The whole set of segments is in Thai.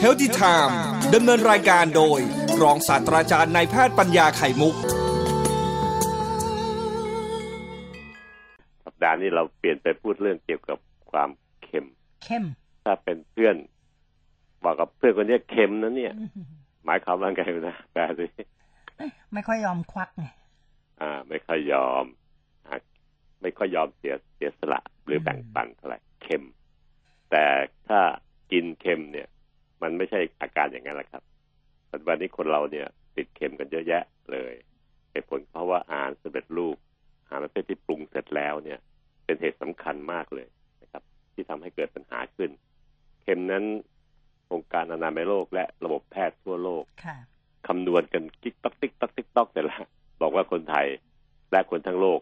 เฮลติไทม์ดำเนินรายการโดย รองศาสตราจารย์นายแพทย์ปัญญาไข่มุก สัปดาห์นี้เราเปลี่ยนไปพูดเรื่องเกี่ยวกับความเค็ม เข้ม ถ้าเป็นเพื่อนบอกกับเพื่อนคนนี้เค็มนะเนี่ย หมายความว่าไงนะแปลสิไม่ค่อยยอมควักไงอ่า ไม่ค่อยยอมอ่าไม่ค่อยยอมเสียเสียสละหรือแบ่งปันเท่าไหร่เค็ม แต่ถ้ากินเค็มเนี่ย มันไม่ใช่อาการอย่างนั้นแหละครับ ปัจจุบันนี้คนเราเนี่ย ติดเค็มกันเยอะแยะเลยเหตุผลเพราะว่าอาหารสำเร็จรูปอาหารประเภทที่ปรุงเสร็จแล้วเนี่ย เป็นเหตุสำคัญมากเลยนะครับ ที่ทำให้เกิดปัญหาขึ้น เค็มนั้นองค์การอนามัยโลกและระบบแพทย์ทั่วโลกค่ะคำนวณกันกิ๊กต๊อกติ๊กต๊อกติ๊กต๊อกแต่ละบอกว่าคนไทยและคนทั้งโลก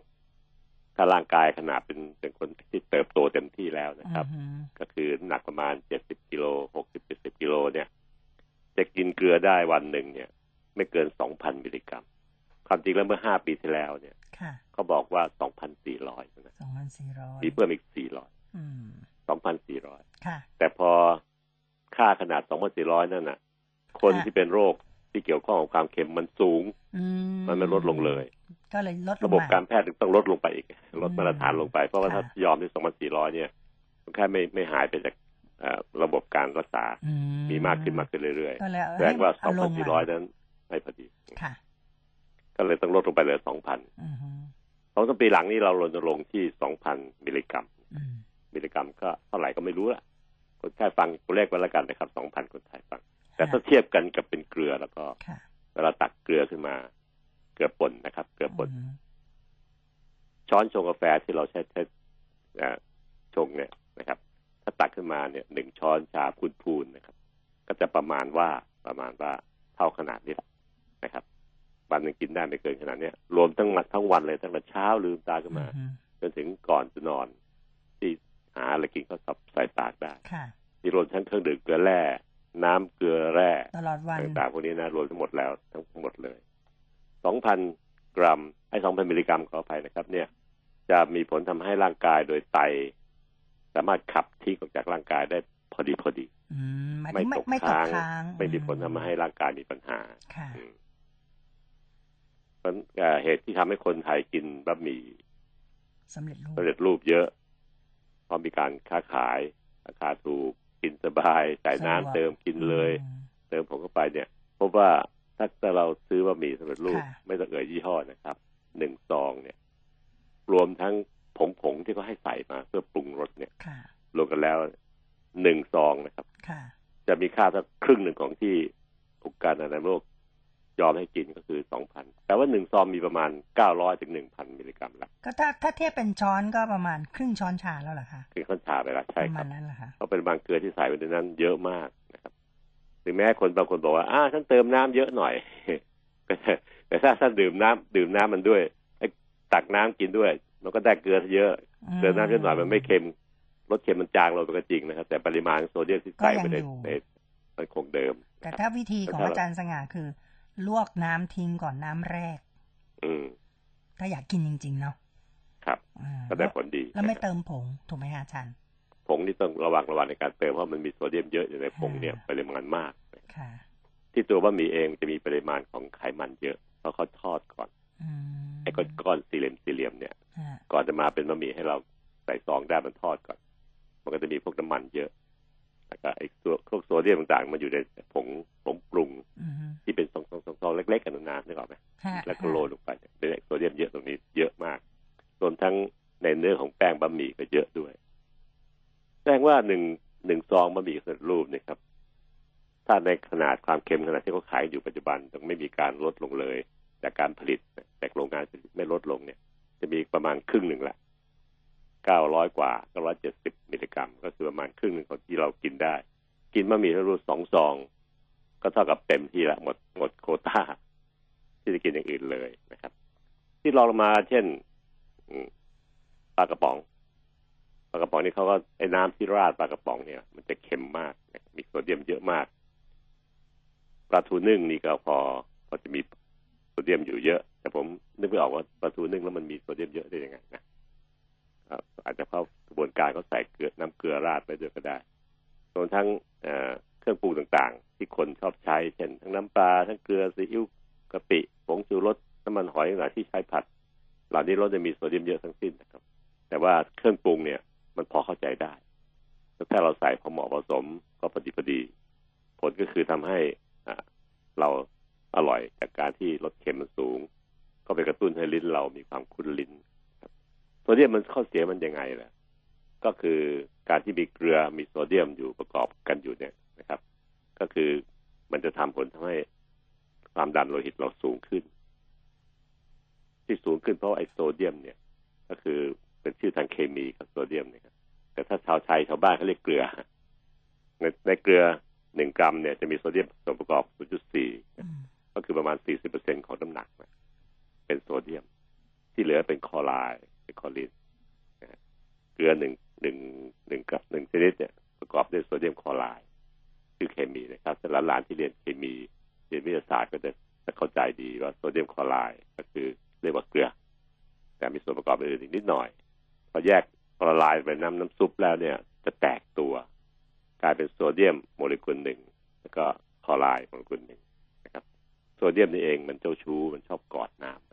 ถ้าร่างกายขนาดเป็นเป็นคนที่เติบโตเต็มที่แล้วนะครับอือหือก็คือน้ำหนักประมาณเจ็ดสิบกิโลหกสิบเจ็ดสิบกิโลเนี่ย จะกินเกลือได้วันหนึ่งเนี่ย ไม่เกินสองพันมิลลิกรัมความจริงแล้วเมื่อห้าปีที่แล้วเนี่ยค่ะเขาบอกว่าสองพันสี่ร้อยนะสองพันสี่ร้อยมีเพิ่มอีกสี่ร้อยอืมสองพันสี่ร้อยค่ะแต่พอค่าขนาดสองพันสี่ร้อยนั่นน่ะ คนค่ะที่เป็นโรคที่เกี่ยวข้องกับความเค็มมันสูงอืมมันไม่ลดลงเลย ก็เลยลดลงระบบมาการแพทย์ถึงต้องลดลงไปอีก ลดมาตรฐานลงไป เพราะว่าค่ะถ้ายอมที่2,400เนี่ยคนไข้ไม่ไม่หายไปจากเอ่อระบบการรักษาอืมีมากขึ้นมากขึ้นเรื่อยก็เลยๆแสดงว่าให้เอลงมา2,400นั้นไม่พอดีค่ะก็เลยต้องลดลงไปเหลือ2,000อือหือสองสามปีหลังนี้เรารณรงค์ที่2,000มิลลิกรัมอืมมิลลิกรัมก็เท่าไหร่ก็ไม่รู้ละคนไข้ฟังตัวเลขไว้แล้วกันนะครับ2,000คนไข้ฟัง แต่ถ้าเทียบกันกับเป็นเกลือแล้วก็ค่ะเวลาตักเกลือขึ้นมา เกลือป่นนะครับ เกลือป่นอืม ช้อนชงกาแฟที่เราใช้ใช้เอ่อชงเนี่ยนะครับ ถ้าตักขึ้นมาเนี่ยหนึ่งช้อนชาพูนๆนะครับ ก็จะประมาณว่าประมาณว่าเท่าขนาดนี้แหละนะครับวันหนึ่งกินได้ไม่เกินขนาดเนี้ยรวมทั้งวันทั้งวันเลยตั้งแต่เช้าลืมตาขึ้นมาอือหือจนถึงก่อนจะนอน ที่หาอะไรกินก็สับใส่ปากได้ค่ะที่รวมทั้งเครื่องดื่มเกลือแร่น้ำเกลือแร่ตลอดวันต่างๆพวกนี้นะรวมทั้งหมดแล้วทั้งหมดเลยสองพันกรัมไอ้สองพันมิลลิกรัมขออภัยนะครับ เนี่ย จะมีผลทำให้ร่างกายโดยไต สามารถขับทิ้งออกจากร่างกายได้พอดีพอดีอืมหมายไม่ถึงไม่ตกไม่ตกค้างค้างไม่มีผลทำให้ร่างกายมีปัญหาค่ะอืมเพราะเอ่อเหตุที่ทำให้คนไทยกินบะหมี่สำเร็จรูปสำเร็จรูปเยอะเพราะมีการค้าขายราคาถูกกินสบายใส่น้ำเติมกินเลยอืมเติมผมเข้าไปเนี่ยพบว่าถ้าเราซื้อบะหมี่สำเร็จรูปค่ะไม่ต้องเอ่ยยี่ห้อนะครับหนึ่งซองเนี่ย รวมทั้งผงผงๆที่เขาให้ใส่มาเพื่อปรุงรสเนี่ยค่ะรวมกันแล้วหนึ่งซองนะครับค่ะจะมีค่าสักครึ่งหนึ่งของที่องค์การอนามัยโลกยอมให้กินก็คือสองพันแต่ว่าหนึ่งซองมีประมาณเก้าร้อยถึงหนึ่งพันมิลลิกรัมละก็ถ้าถ้าเทียบเป็นช้อนก็ประมาณครึ่งช้อนชาแล้วเหรอคะคือข้นชาไปแล้วปใช่ระคมารัณบนั้นเหรอคะเพราะเป็นบางเกลือที่ใส่ไว้ในนั้นเยอะมากนะครับถึงแม้คนบางคนบอกว่าอ่าฉันเติมน้ำเยอะหน่อยแต่แต่ถ้าท่านดื่มน้ำดื่มน้ำมันด้วยไอ้ ตักน้ำกินด้วย มันก็ได้เกลือเยอะเติมน้ำเยอะหน่อยมันไม่เค็มรสเค็มมันจางลงไปก็จริงนะครับ แต่ปริมาณโซเดียมที่ใส่ไปในในมันคงเดิม แต่ถ้าวิธีของแต่ถ้าอาจารย์สง่าคือ ลวกน้ำทิ้งก่อนน้ำแรก อืมถ้าอยากกินจริง ๆ เนาะครับอ่าก็ได้ผลดีแล้วไม่นะครับเติมผงถูกไหมคะอาจารย์ผงนี่ต้องระวังระวังในการเติมเพราะมันมีโซเดียมเยอะอยู่ในผงเนี่ยอ่าปริมาณมากค่ะที่ตัวบะหมี่เองจะมีปริมาณของไขมันเยอะเพราะเขาทอดก่อนอืม ไอ้ก้อนก้อนสี่เหลี่ยมสี่เหลี่ยมเนี่ยอ่าก่อนจะมาเป็นบะหมี่ให้เราใส่ซองได้มันทอดก่อน มันก็จะมีพวกน้ำมันเยอะแล้วก็ไอ้ตัวพวกโซเดียมต่างๆ มันอยู่ในผงผงปรุงอืมที่เป็นซองๆๆๆเล็กๆกันนานๆนึกออกไหมฮะแล้วก็โรยลงไปเนี่ยเป็นโซเดียมเยอะตรงนี้เยอะมากรวมทั้งในเนื้อของแป้งบะหมี่ก็เยอะด้วยแสดงว่าหนึ่งหนึ่งซองบะหมี่สำเร็จรูปเนี่ยครับ ถ้าในขนาดความเค็มขนาดที่เขาขายอยู่ปัจจุบันต้องไม่มีการลดลงเลย จากการผลิตจากโรงงานผลิตไม่ลดลงเนี่ย จะมีประมาณครึ่งหนึ่งละเก้าร้อยกว่าเก้าร้อยเจ็ดสิบมิลลิกรัม ก็คือประมาณครึ่งหนึ่งของที่เรากินได้ กินบะหมี่สำเร็จรูปสองซอง ก็เท่ากับเต็มที่ละหมดหมดโคต้า ที่จะกินอย่างอื่นเลยนะครับ ที่ลองมาเช่นปลากระป๋องปลากระป๋องนี่เขาก็ไอ้น้ำที่ราดปลากระป๋องเนี่ย มันจะเค็มมากมีโซเดียมเยอะมากปลาทูนึ่งนี่ก็พอพอจะมี โซเดียมอยู่เยอะ แต่ผมนึกไม่ออกว่าปลาทูนึ่งแล้วมันมีโซเดียมเยอะได้ยังไงนะอ่าอาจจะเข้ากระบวนการเขาใส่เกลือน้ำเกลือราดไปด้วยก็ได้รวมทั้งเเครื่องปรุงต่างๆ ที่คนชอบใช้เช่นทั้งน้ำปลาทั้งเกลือซีอิ๊วกะปิผงชูรสน้ำมันหอยต่างๆที่ใช้ผัด เหล่านี้รสจะมีโซเดียมเยอะทั้งสิ้นนะครับ แต่ว่าเครื่องปรุงเนี่ย มันพอเข้าใจได้แล้วถ้าเราใส่พอเหมาะผสมก็พอดีพอดี ผลก็คือทำให้อ่าเรา อร่อยจากการที่รสเค็มมันสูง ก็ไปกระตุ้นให้ลิ้นเรามีความคุ้นลิ้นครับโซเดียมมันข้อเสียมันยังไงล่ะ ก็คือการที่มีเกลือมีโซเดียมอยู่ประกอบกันอยู่เนี่ยนะครับ ก็คือมันจะทำผลทำให้ความดันโลหิตเราสูงขึ้น ที่สูงขึ้นเพราะไอโซเดียม เนี่ย ก็คือเป็นชื่อทางเคมีครับโซเดียมเนี่ยครับแต่ถ้าชาวไทยชาวบ้านเขาเรียกเกลือในในเกลือหนึ่งกรัมเนี่ยจะมีโซเดียมส่วนประกอบ 0.4 ก็คือประมาณ 40%ของน้ำหนักนะเป็นโซเดียม ที่เหลือเป็นคลอไรด์เป็นคลอรินนะเกลือหนึ่งหนึ่งหนึ่งกับหนึ่งชนิดเนี่ยประกอบด้วยโซเดียมคลอไรด์คือเคมีนะครับสำหรับหลานที่เรียนเคมีเรียนวิทยาศาสตร์ก็จะจะเข้าใจดีว่าโซเดียมคลอไรด์ก็คือเรียกว่าเกลือ แต่มีส่วนประกอบอื่นอีกนิดหน่อย พอแยกลอไรด์เป็นน้ำน้ำซุปแล้วเนี่ย จะแตกตัว กลายเป็นโซเดียมโมเลกุลหนึ่งแล้วก็คลอไรด์โมเลกุลหนึ่ง โซเดียมนี่เองมันเจ้าชู้มันชอบกอดน้ำไป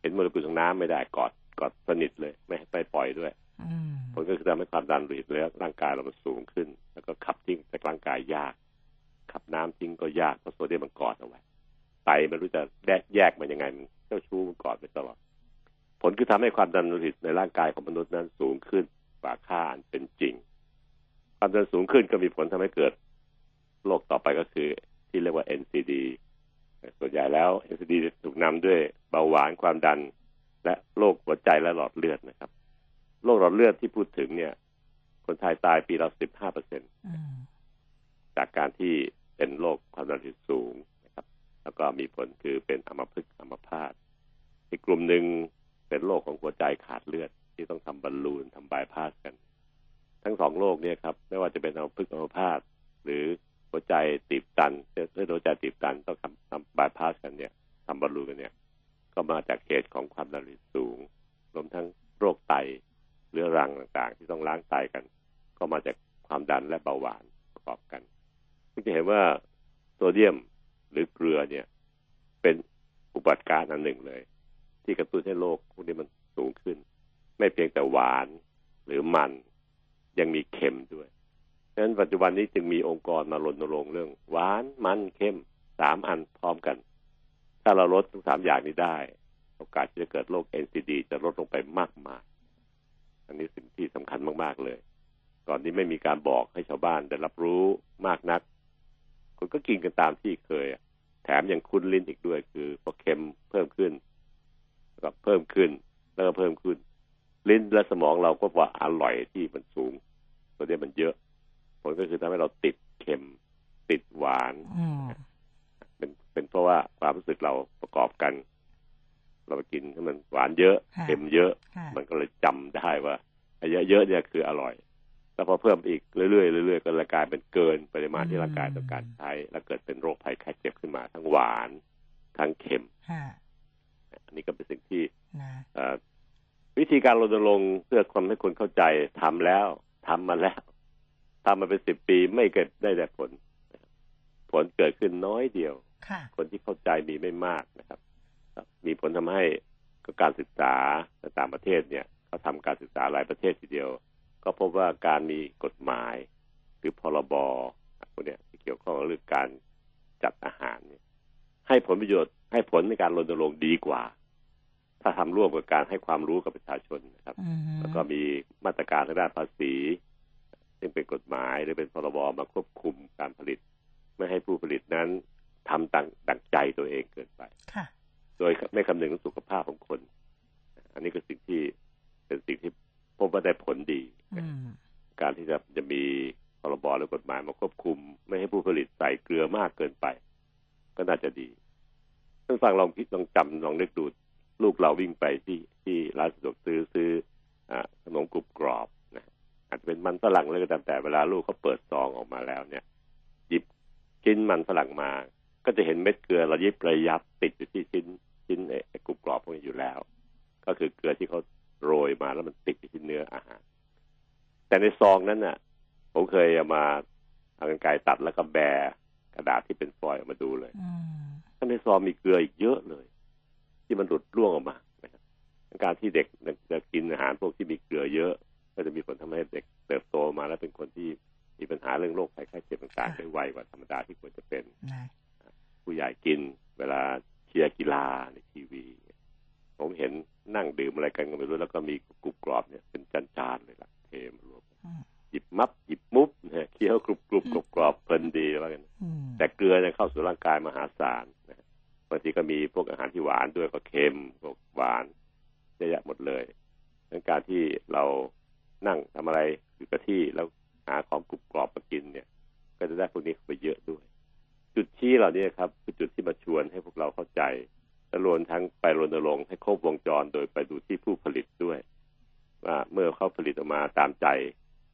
เห็นโมเลกุลของน้ำไม่ได้กอดกอดสนิทเลย ไม่ให้ไปปล่อยด้วยอืมผลก็คือทำให้ความดันโลหิตและร่างกายเรามันสูงขึ้น แล้วก็ขับทิ้งจากร่างกายยาก ขับน้ำทิ้งก็ยากเพราะโซเดียมมันกอดเอาไว้ไตไม่รู้จะแยกแยกมันยังไงมันเจ้าชู้มันกอดไปตลอด ผลคือทำให้ความดันโลหิตในร่างกายของมนุษย์นั้นสูงขึ้นกว่าค่าอันเป็นจริง ความดันสูงขึ้นก็มีผลทำให้เกิดโรคต่อไปก็คือ ที่เรียกว่า NCD ส่วนใหญ่แล้ว NCD จะถูกนำด้วยเบาหวานความดัน และโรคหัวใจและหลอดเลือดนะครับโรคหลอดเลือดที่พูดถึงเนี่ย คนไทยตายปีละ15เปอร์เซ็นอืมจากการที่เป็นโรคความดันโลหิตสูงนะครับ แล้วก็มีผลคือเป็นอัมพฤกษ์อัมพาตอีกกลุ่มหนึ่งเป็นโรคของหัวใจขาดเลือดที่ต้องทำบอลลูนทำบายพาสกัน ทั้งสองโรคเนี่ยครับ ไม่ว่าจะเป็นอัมพฤกษ์อัมพาตหรือ หัวใจตีบตันเส้นหัวใจตีบตันต้องทำทำบายพาสกันเนี่ยทำบอลลูนกันเนี่ย ก็มาจากเหตุของความดันโลหิตสูง รวมทั้งโรคไตเรื้อรังต่างๆ ที่ต้องล้างไตกัน ก็มาจากความดันและเบาหวานประกอบกันซึ่งจะเห็นว่าโซเดียมหรือเกลือเนี่ย เป็นอุบัติการณ์อันหนึ่งเลย ที่กระตุ้นให้โรคพวกนี้มันสูงขึ้น ไม่เพียงแต่หวานหรือมันยังมีเค็มด้วย ฉะนั้นปัจจุบันนี้จึงมีองค์กรมารณรงค์เรื่องหวานมันเค็มสามอันพร้อมกัน ถ้าเราลดทั้งสามอย่างนี้ได้ โอกาสที่จะเกิดโรค NCD จะลดลงไปมากมาย อันนี้สิ่งที่สำคัญมากๆเลย ก่อนนี้ไม่มีการบอกให้ชาวบ้านได้รับรู้มากนัก คนก็กินกันตามที่เคย แถมยังคุ้นลิ้นอีกด้วย คือพอเค็มเพิ่มขึ้นแล้วก็เพิ่มขึ้น แล้วก็เพิ่มขึ้น ลิ้นและสมองเราก็ว่าอร่อยที่มันสูงตัวนี้มันเยอะ ผลก็คือทำให้เราติดเค็มติดหวานอืมเป็นเป็นเพราะว่าความรู้สึกเราประกอบกัน เราไปกินให้มันหวานเยอะค่ะเค็มเยอะค่ะมันก็เลยจำได้ว่าไอ้เยอะๆเนี่ยคืออร่อย แล้วพอเพิ่มอีกเรื่อยๆเรื่อยๆก็เลยกลายเป็นเกินปริมาณที่ร่างกายต้องการใช้ แล้วเกิดเป็นโรคภัยไข้เจ็บขึ้นมา ทั้งหวานทั้งเค็มค่ะอันนี้ก็เป็นสิ่งที่นะเอ่อวิธีการรณรงค์เพื่อความให้คนเข้าใจทำแล้วทำมาแล้ว ทำมาเป็นสิบปีไม่เกิดได้แต่ผล ผลเกิดขึ้นน้อยเดียวค่ะคนที่เข้าใจมีไม่มากนะครับครับมีผลทำให้ก็การศึกษาในต่างประเทศเนี่ยเขาทำการศึกษาหลายประเทศทีเดียว ก็พบว่าการมีกฎหมายหรือพรบพวกเนี้ยที่เกี่ยวข้องกับเรื่องการจัดอาหารเนี่ย ให้ผลประโยชน์ให้ผลในการรณรงค์ดีกว่า ถ้าทำร่วมกับการให้ความรู้กับประชาชนนะครับอืมแล้วก็มีมาตรการทางด้านภาษี ซึ่งเป็นกฎหมายหรือเป็นพรบมาควบคุมการผลิต ไม่ให้ผู้ผลิตนั้นทำดังดังใจตัวเองเกินไปค่ะโดยไม่คำนึงถึงสุขภาพของคน อันนี้ก็สิ่งที่เป็นสิ่งที่พบว่าได้ผลดีอืมการที่จะจะมีพรบหรือกฎหมายมาควบคุม ไม่ให้ผู้ผลิตใส่เกลือมากเกินไป ก็น่าจะดีท่านฟังลองคิดลองจำลองนึกดูลูกเราวิ่งไปที่ที่ร้านสะดวกซื้อซื้ออาขนมกรุบกรอบนะ อาจจะเป็นมันฝรั่งเลยก็ตามแต่เวลาลูกเขาเปิดซองออกมาแล้วเนี่ยหยิบชิ้นมันฝรั่งมา ก็จะเห็นเม็ดเกลือระยิบระยับติดอยู่ที่ชิ้นชิ้นไอ้ไอ้กรุบกรอบพวกนี้อยู่แล้ว ก็คือเกลือที่เขาโรยมาแล้วมันติดไปที่เนื้ออาหาร แต่ในซองนั้นน่ะ ผมเคยเอามาเอากรรไกรตัดแล้วก็แบกระดาษที่เป็นฟอยล์ออกมาดูเลยอืมข้างในซองมีเกลืออีกเยอะเลย ที่มันหลุดร่วงออกมานะครับการที่เด็กจะกินอาหารพวกที่มีเกลือเยอะ ก็จะมีผลทำให้เด็กเติบโตมาแล้วเป็นคนที่มีปัญหาเรื่องโรคภัยไข้เจ็บต่างๆได้ไวกว่าธรรมดาที่ควรจะเป็นนะผู้ใหญ่กินเวลาเชียร์กีฬาในทีวี ผมเห็นนั่งดื่มอะไรกันก็ไม่รู้แล้วก็มีกรุบกรอบเนี่ยเป็นจานๆเลยล่ะเทมารวมกันอืมหยิบมับหยิบมุบเนี่ยเคี้ยวกรุบกรุบกรุบกรอบเพลินดีว่ากันอืมแต่เกลือเนี่ยเข้าสู่ร่างกายมหาศาลนะบางทีก็มีพวกอาหารที่หวานด้วยก็เค็มพวกหวานเยอะแยะหมดเลยดังการที่เรา นั่งทำอะไรอยู่กับที่แล้วหาของกรุบกรอบมากินเนี่ย ก็จะได้พวกนี้เข้าไปเยอะด้วย จุดชี้เหล่านี้ครับคือจุดที่มาชวนให้พวกเราเข้าใจและรวมทั้งไปรณรงค์ให้ครบวงจรโดยไปดูที่ผู้ผลิตด้วย ว่าเมื่อเขาผลิตออกมาตามใจ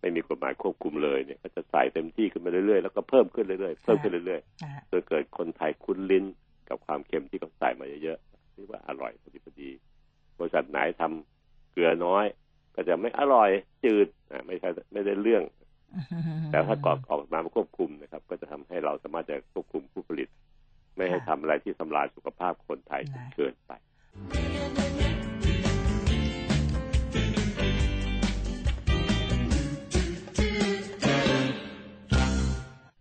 ไม่มีกฎหมายควบคุมเลยเนี่ยก็จะใส่เต็มที่ขึ้นมาเรื่อยๆแล้วก็เพิ่มขึ้นเรื่อยๆเพิ่มขึ้นเรื่อยๆอ่าจนเกิดคนไทยคุ้นลิ้นกับความเค็มที่เขาใส่มาเยอะๆนี่ว่าอร่อยพอดีพอดีบริษัทไหนทำเกลือน้อย ก็จะไม่อร่อยจืดอะไม่ใช่ไม่ได้เรื่อง แต่ถ้ากออกออกมาควบคุมนะครับ ก็จะทำให้เราสามารถจะควบคุมผู้ผลิต ไม่ให้ทำอะไรที่ทำลายสุขภาพคนไทยจนเกินไป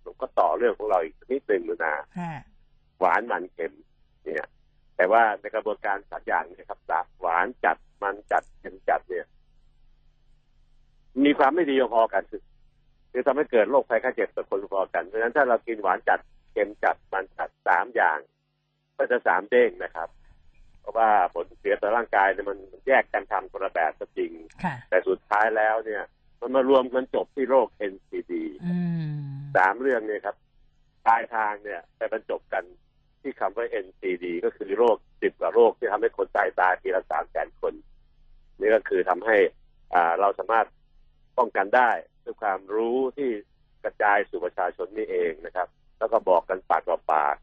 ผมก็ต่อเรื่องของเราอีกนิดหนึ่งนะฮะหวานมันเค็มเนี่ย แต่ว่าในกระบวนการสักอย่างเนะครับจากหวานจัดมันจัดเค็มจัดเนี่ย มีความไม่ดีพอกันคือคือทำให้เกิดโรคภัยไข้เจ็บต่อคนพอกันเพราะฉะนั้นถ้าเรากินหวานจัดเค็มจัดมันจัดสามอย่าง ก็จะสามเด้งนะครับ เพราะว่าผลเสียต่อร่างกายเนี่ยมันแยกกันทำคนละแบบก็จริงค่ะแต่สุดท้ายแล้วเนี่ย มันมารวมกันจบที่โรค NCD อืมสามเรื่องเนี่ยครับปลายทางเนี่ยไปบรรจบกันที่คำว่า NCD ก็คือโรคสิบกว่าโรคที่ทำให้คนตายตายทีละสามแสนคน นี่ก็คือทำให้อ่าเราสามารถ ป้องกันได้ด้วยความรู้ที่กระจายสู่ประชาชนนี่เองนะครับ แล้วก็บอกกันปากต่อปาก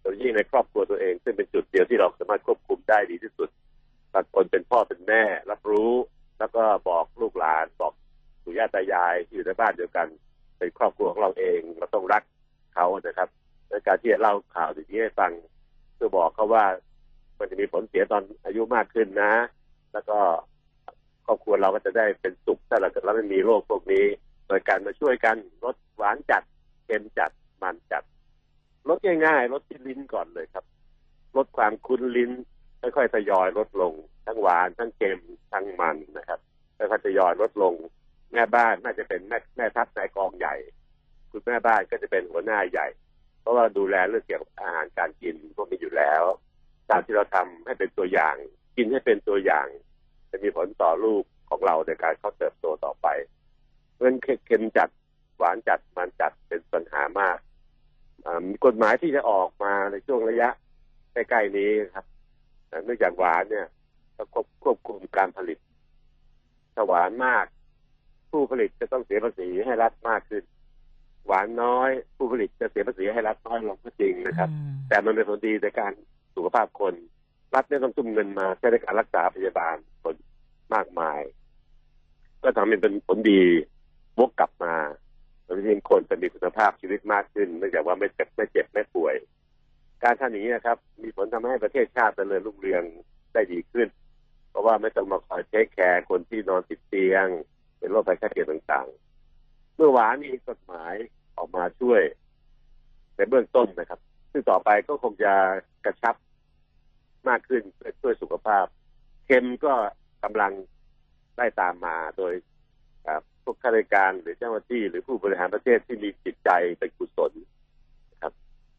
โดยยิ่งในครอบครัวตัวเอง ซึ่งเป็นจุดเดียวที่เราสามารถควบคุมได้ดีที่สุดบางคนเป็นพ่อเป็นแม่ รับรู้ แล้วก็บอกลูกหลานบอกปู่ย่าตายายที่อยู่ในบ้านเดียวกัน เป็นครอบครัวของเราเองเราต้องรักเขานะครับในการที่จะเล่าข่าวสิ่งนี้ให้ฟังเพื่อบอกเขาว่า มันจะมีผลเสียตอนอายุมากขึ้นนะ แล้วก็ ครอบครัวเราก็จะได้เป็นสุขถ้าเราเราไม่มีโรคพวกนี้ โดยการมาช่วยกันลดหวานจัดเค็มจัดมันจัดลดง่ายๆลดที่ลิ้นก่อนเลยครับ ลดความคุ้นลิ้นค่อยๆทยอยลดลง ทั้งหวานทั้งเค็มทั้งมันนะครับค่อยๆทยอยลดลง แม่บ้านน่าจะเป็นแม่แม่ทัพนายกองใหญ่ คุณแม่บ้านก็จะเป็นหัวหน้าใหญ่ เพราะว่าดูแลเรื่องเกี่ยวกับอาหารการกินพวกนี้อยู่แล้วการที่เราทำให้เป็นตัวอย่าง กินให้เป็นตัวอย่าง จะมีผลต่อลูกของเราในการเขาเติบโตต่อไปเพราะฉะนั้นเค็มจัดหวานจัดมันจัดเป็นปัญหามากอ่ามีกฎหมายที่จะออกมาในช่วงระยะใกล้ๆนี้ครับแต่เนื่องจากหวานเนี่ยต้องควบควบคุมการผลิตถ้าหวานมาก ผู้ผลิตจะต้องเสียภาษีให้รัฐมากขึ้น หวานน้อย ผู้ผลิตจะเสียภาษีให้รัฐน้อยลงก็จริงนะครับอืมแต่มันเป็นผลดีในการสุขภาพคน รัฐเนี่ยต้องทุ่มเงินมาใช้ในการรักษาพยาบาลคนมากมาย ก็ทำให้เป็นผลดีวกกลับมาทำให้คนจะมีคุณภาพชีวิตมากขึ้นเนื่องจากว่าไม่เจ็บไม่เจ็บไม่ป่วย การทำอย่างนี้นะครับ มีผลทำให้ประเทศชาติเจริญรุ่งเรืองได้ดีขึ้น เพราะว่าไม่ต้องมาคอยเทคแคร์คนที่นอนติดเตียง เป็นโรคภัยไข้เจ็บต่างๆ เมื่อวานมีกฎหมายออกมาช่วยในเบื้องต้นนะครับ ซึ่งต่อไปก็คงจะกระชับ มากขึ้นเพื่อช่วยสุขภาพ เค็มก็กำลังได้ตามมาโดยอ่าพวกข้าราชการหรือเจ้าหน้าที่หรือผู้บริหารประเทศที่มีจิตใจเป็นกุศลนะครับ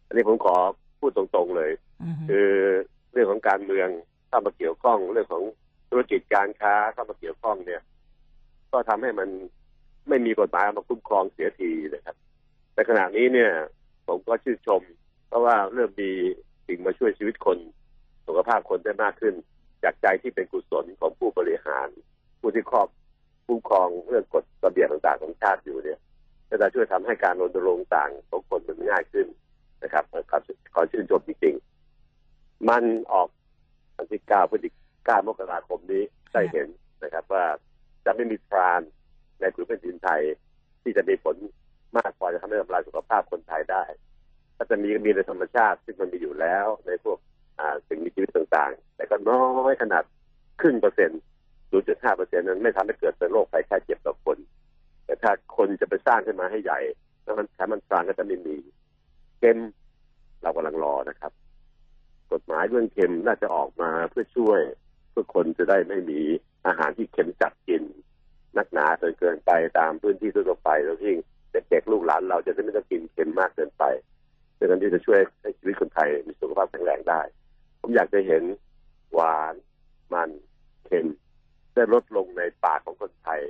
อันนี้ผมขอพูดตรงๆเลยอืมคือเรื่องของการเมืองเข้ามาเกี่ยวข้องเรื่องของธุรกิจการค้าเข้ามาเกี่ยวข้องเนี่ย ก็ทำให้มันไม่มีกฎหมายมาคุ้มครองเสียทีนะครับ แต่ขณะนี้เนี่ย ผมก็ชื่นชม เพราะว่าเริ่มมีสิ่งมาช่วยชีวิตคน สุขภาพคนได้มากขึ้น จากใจที่เป็นกุศลของผู้บริหาร ผู้ที่ครอบคุ้ครองเรื่องกฎระเบียบต่างๆของชาติอยู่เนี่ยก็จะช่วยทำให้การรณรงค์ต่างของคนมันง่ายขึ้นนะครับขอขอชื่นชมจริงๆ มันออกวันที่9พฤศจิกายนมกราคมนี้ได้เห็นนะครับ ว่าจะไม่มีทรานในผืนแผ่นดินไทย ที่จะมีผลมากพอจะทำให้ทำลายสุขภาพคนไทยได้ ก็จะมีมีในธรรมชาติซึ่งมันมีอยู่แล้วในพวก สิ่งมีชีวิตต่างๆ แต่ก็น้อยขนาดครึ่งเปอร์เซ็นต์0.5เปอร์เซ็นต์นั้นไม่ทำให้เกิดเป็นโรคภัยไข้เจ็บต่อคน แต่ถ้าคนจะไปสร้างขึ้นมาให้ใหญ่ แล้วมันแถมมันสร้างก็จะไม่มีเค็มเรากำลังรอนะครับ กฎหมายเรื่องเค็มน่าจะออกมาเพื่อช่วยเพื่อคนจะได้ไม่มีอาหารที่เค็มจัดกินนักหนาจนเกินไปตามพื้นที่ทั่วไปแล้วยิ่งเด็กๆลูกหลานเราจะไม่ต้องกินเค็มมากเกินไปเพื่อที่จะช่วยให้ชีวิตคนไทยมีสุขภาพแข็งแรงได้ ผมอยากจะเห็นหวานมันเค็มได้ลดลงในปากของคนไทย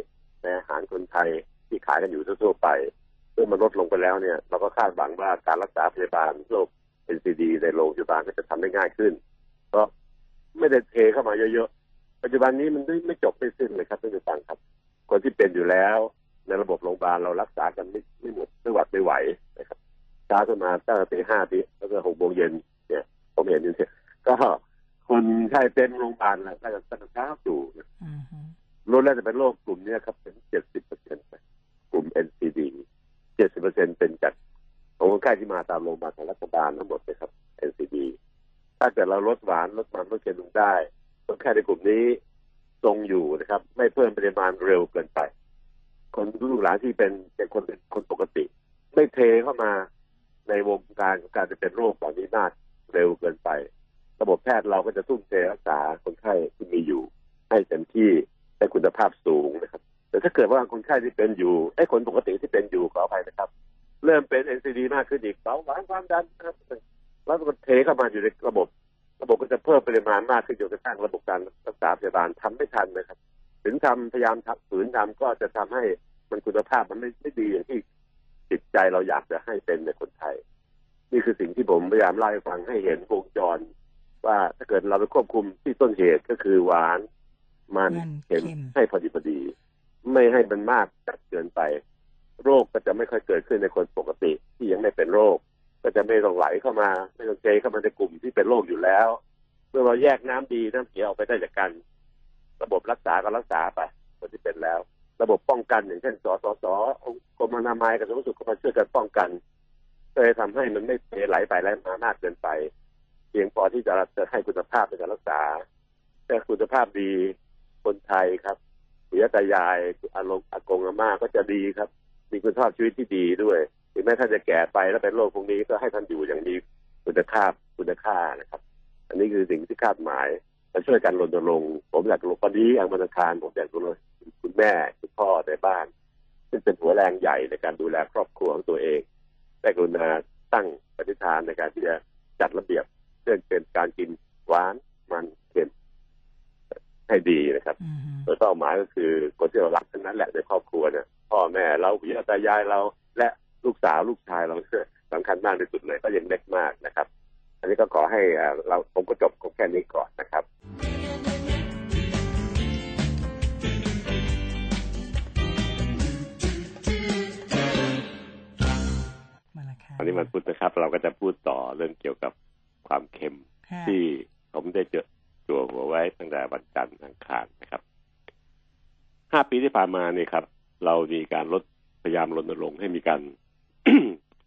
ในอาหารคนไทยที่ขายกันอยู่ทั่วไปเมื่อมันลดลงไปแล้วเนี่ย เราก็คาดหวังว่าการรักษาพยาบาลโรค NCD ในโรงพยาบาลก็จะทำได้ง่ายขึ้น เพราะไม่ได้เทเข้ามาเยอะๆ ปัจจุบันนี้มันไม่จบไม่สิ้นเลยครับท่านผู้ฟังครับ คนที่เป็นอยู่แล้ว ในระบบโรงพยาบาลเรารักษากันไม่ไม่หมดไม่หวัดไม่ไหวนะครับช้าขึ้นมาตั้งแต่ตีห้าตีแล้วก็หกโมงเย็นเนี่ย ผมเห็นอยู่เนี่ย ก็คนไข้เต็มโรงพยาบาลแล้วก็ตั้งแต่เช้าอยู่รู้แล้วจะเป็นโรคกลุ่มนี้ครับเป็นเจ็ดสิบเปอร์เซ็นต์กลุ่ม NCD เจ็ดสิบเปอร์เซ็นต์เป็นจากของคนไข้ที่มาตามโรงพยาบาลของรัฐบาลทั้งหมดเลยครับ NCD ถ้าเกิดเราลดหวานลดมันลดเค็มลงได้คนไข้ในกลุ่มนี้ทรงอยู่นะครับ ไม่เพิ่มปริมาณเร็วเกินไป คนลูกหลานที่เป็นเป็นคนเป็นคนปกติ ไม่เทเข้ามาในวงการของการจะเป็นโรคเหล่านี้มากเร็วเกินไป ระบบแพทย์เราก็จะทุ่มเทรักษาคนไข้ที่มีอยู่ ให้เต็มที่ได้คุณภาพสูงนะครับ แต่ถ้าเกิดว่าคนไข้ที่เป็นอยู่ไอ้คนปกติที่เป็นอยู่ขออภัยนะครับ เริ่มเป็น NCD มากขึ้นอีกเบาหวานความดันนะครับแล้วมันเทเข้ามาอยู่ในระบบ ระบบก็จะเพิ่มปริมาณมากขึ้นจนกระทั่งระบบการรักษาพยาบาลทำไม่ทันนะครับ ถึงทำพยายามฝืนทำก็จะทำให้มันคุณภาพมันไม่ไม่ดีอย่างที่จิตใจเราอยากจะให้เป็นในคนไทย นี่คือสิ่งที่ผมพยายามเล่าให้ฟังให้เห็นวงจร ว่าถ้าเกิดเราไปควบคุมที่ต้นเหตุก็คือหวาน มันเค็มให้พอดีพอดี ไม่ให้มันมากจัดเกินไป โรคก็จะไม่ค่อยเกิดขึ้นในคนปกติที่ยังไม่เป็นโรค ก็จะไม่ต้องไหลเข้ามา ไม่ต้องเจเข้ามาในกลุ่มที่เป็นโรคอยู่แล้ว เมื่อเราแยกน้ำดีน้ำเสียออกไปได้จากกัน ระบบรักษาก็รักษาไปคนที่เป็นแล้ว ระบบป้องกันอย่างเช่นสสสกรมอนามัยกับสาธารณสุขก็มาช่วยกันป้องกันก็เลยทำให้มันไม่เทไหลไปไหลมามากเกินไปเพียงพอที่จะจะให้คุณภาพในการรักษาแต่คุณภาพดีคนไทยครับปุยตายายอารมณ์อากงอาม่าก็จะดีครับ มีคุณภาพชีวิตที่ดีด้วยถึงแม้ท่านจะแก่ไปแล้วเป็นโรคพวกนี้ก็ให้ท่านอยู่อย่างมีคุณภาพคุณค่านะครับ อันนี้คือสิ่งที่คาดหมายมาช่วยกันรณรงค์ผมอยากลงวันนี้อังบรรคารผมอยากลงคุณแม่คุณพ่อในบ้าน ซึ่งเป็นหัวแรงใหญ่ในการดูแลครอบครัวของตัวเองได้กรุณาตั้งปฏิฐานในการที่จะจัดระเบียบ เรื่องเป็นการกินหวานมันเค็มให้ดีนะครับโดยเป้าหมายก็คือคนที่เรารักทั้งนั้นแหละในครอบครัวเนี่ยพ่อแม่เราพี่ตายายเรา และลูกสาวลูกชายเราสำคัญมากที่สุดเลยก็ยังเล็กมากนะครับ อันนี้ก็ขอให้เราผมก็จบแค่นี้ก่อนนะครับอันนี้มันพูดนะครับ เราก็จะพูดต่อเรื่องเกี่ยวกับ ความเค็มที่ผมได้เจอจัวหัวไว้ตั้งแต่วันจันทร์อังคารนะครับห้าปีที่ผ่านมานี่ครับ เรามีการลดพยายามรณรงค์ให้มีการ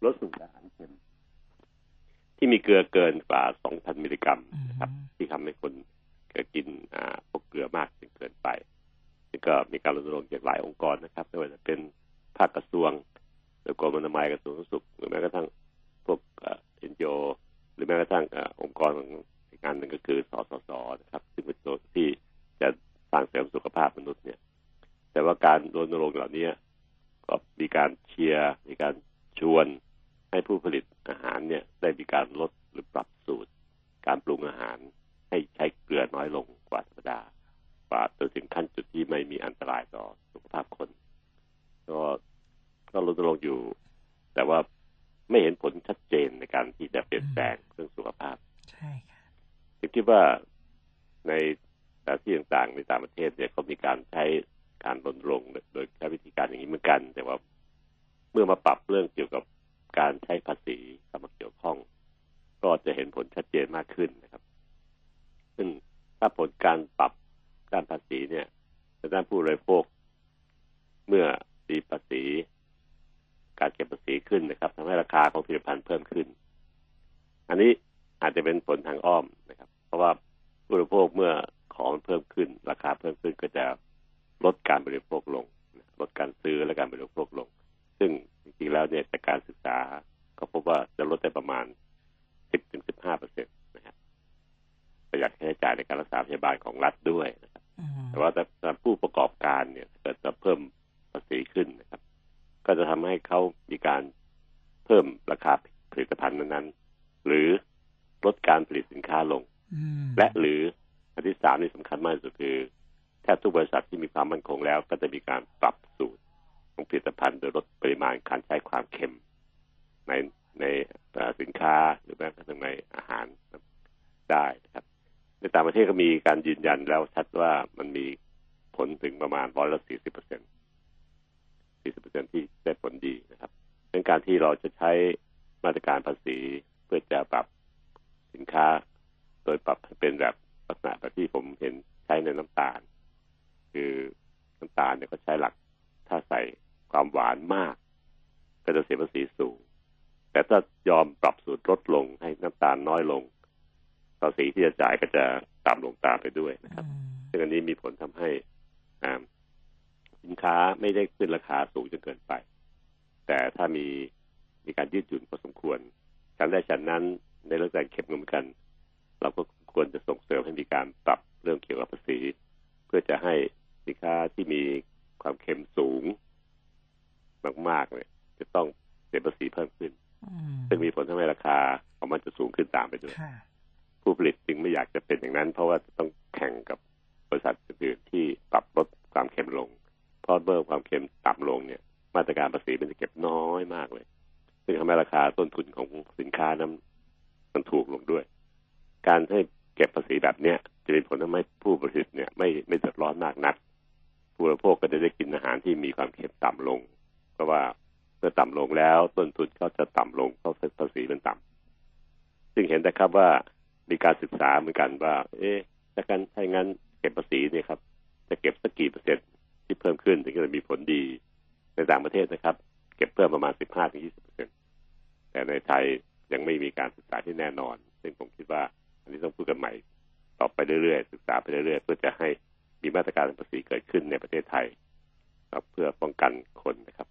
ลดสูตรอาหารเค็ม ที่มีเกลือเกินกว่า2,000มิลลิกรัมนะครับ ที่ทำให้คนกินอ่าพวกเกลือมากจนเกินไปนี่ก็มีการรณรงค์จากหลายองค์กรนะครับไม่ว่าจะเป็นภาคกระทรวงหรือกรมอนามัยกระทรวงสุขหรือแม้กระทั่งพวกเอ็นโอห รือแม้กระทั่งองค์กรอีกงานหนึ่งก็คือสสสนะครับ ซึ่งเป็นตัวที่จะสร้างเสริมสุขภาพมนุษย์เนี่ย แต่ว่าการรณรงค์เหล่านี้ก็มีการเชียร์มีการชวนให้ผู้ผลิตอาหารเนี่ย ได้มีการลดหรือปรับสูตร การปรุงอาหารให้ใช้เกลือน้อยลงกว่าธรรมดากว่าจนถึงขั้นจุดที่ไม่มีอันตรายต่อสุขภาพคน ก็ก็รณรงค์อยู่ แต่ว่าไม่เห็นผลชัดเจนในการที่จะเปลี่ยนแปลงเรื่องสุขภาพใช่ค่ะ คิดว่าในที่ต่างๆในต่างประเทศเนี่ยเขามีการใช้การรณรงค์โดยใช้วิธีการอย่างนี้เหมือนกัน แต่ว่าเมื่อมาปรับเรื่องเกี่ยวกับการใช้ภาษีเข้ามาเกี่ยวข้อง ก็จะเห็นผลชัดเจนมากขึ้นนะครับ ซึ่งถ้าผลการปรับด้านภาษีเนี่ย ด้านผู้บริโภค เมื่อมีภาษี การเก็บภาษีขึ้นนะครับทำให้ราคาของผลิตภัณฑ์เพิ่มขึ้น อันนี้อาจจะเป็นผลทางอ้อมนะครับ เพราะว่าผู้บริโภคเมื่อของเพิ่มขึ้น ราคาเพิ่มขึ้นก็จะลดการบริโภคลง ลดการซื้อและการบริโภคลง ซึ่งจริงๆแล้ว เนี่ยจากการศึกษา ก็พบว่าจะลดได้ประมาณ 10-15เปอร์เซ็นต์นะครับประหยัดค่าใช้จ่ายในการรักษาพยาบาลของรัฐด้วยนะครับแต่ว่าแต่ผู้ประกอบการเนี่ยเกิดจะเพิ่มภาษีขึ้นนะครับ ก็จะทำให้เขามีการเพิ่มราคาผลิตภัณฑ์นั้นๆ หรือลดการผลิตสินค้าลง และหรืออันที่สามนี่สำคัญมากที่สุดคือแทบทุกบริษัทที่มีความมั่นคงแล้ว ก็จะมีการปรับสูตร ของผลิตภัณฑ์โดยลดปริมาณการใช้ความเค็ม ในในสินค้าหรือแม้กระทั่งในอาหารได้นะครับ ในต่างประเทศก็มีการยืนยันแล้วชัดว่ามันมีผลถึงประมาณร้อยละสี่สิบเปอร์เซ็นสี่สิบเปอร์เซ็นที่ได้ผลดีนะครับเป็นการที่เราจะใช้มาตรการภาษีเพื่อจะปรับสินค้า โดยปรับเป็นแบบลักษณะแบบที่ผมเห็นใช้ในน้ำตาล คือน้ำตาลเนี่ยก็ใช้หลักถ้าใส่ ความหวานมาก ก็จะเสียภาษีสูง แต่ถ้ายอมปรับสูตรลดลงให้น้ำตาลน้อยลงภาษีที่จะจ่ายก็จะต่ำลงตามไปด้วยนะครับซึ่งอันนี้มีผลทำให้สินค้าไม่ได้ขึ้นราคาสูงจนเกินไป แต่ถ้ามีมีการยืดหยุ่นพอสมควรการได้ฉันนั้นในเรื่องการเก็บเงินกัน เราก็ควรจะส่งเสริมให้มีการปรับเรื่องเกี่ยวกับภาษี เพื่อจะให้สินค้าที่มีความเค็มสูง มากๆเลยจะต้องเสียภาษีเพิ่มขึ้น ซึ่งมีผลทำให้ราคาของมันจะสูงขึ้นตามไปด้วย ผู้ผลิตจึงไม่อยากจะเป็นอย่างนั้น เพราะว่าจะต้องแข่งกับบริษัทอื่นที่ปรับลดความเค็มลง เพราะเมื่อความเค็มต่ำลงเนี่ย มาตรการภาษีมันจะเก็บน้อยมากเลย ซึ่งทำให้ราคาต้นทุนของสินค้านั้นมันถูกลงด้วย การให้เก็บภาษีแบบเนี้ยจะเป็นผลทำให้ผู้ผลิตเนี่ย ไม่ไม่เดือดร้อนมากนักผู้บริโภคก็จะได้กินอาหารที่มีความเค็มต่ำลง เพราะว่าเมื่อต่ำลงแล้วต้นทุนก็จะต่ำลงเพราะภาษีมันต่ำซึ่งเห็นนะครับว่ามีการศึกษาเหมือนกันว่า เอ๊ะถ้ากันถ้างั้นเก็บภาษีเนี่ยครับ จะเก็บสักกี่เปอร์เซ็นต์ที่เพิ่มขึ้นถึงจะมีผลดีในต่างประเทศนะครับ เก็บเพิ่มประมาณ15ถึง20เปอร์เซ็นต์แต่ในไทยยังไม่มีการศึกษาที่แน่นอน ซึ่งผมคิดว่า อันนี้ต้องพูดกันใหม่ต่อไปเรื่อยๆศึกษาไปเรื่อยๆเพื่อจะให้มีมาตรการภาษีเกิดขึ้นในประเทศไทยเพื่อป้องกันคนนะครับ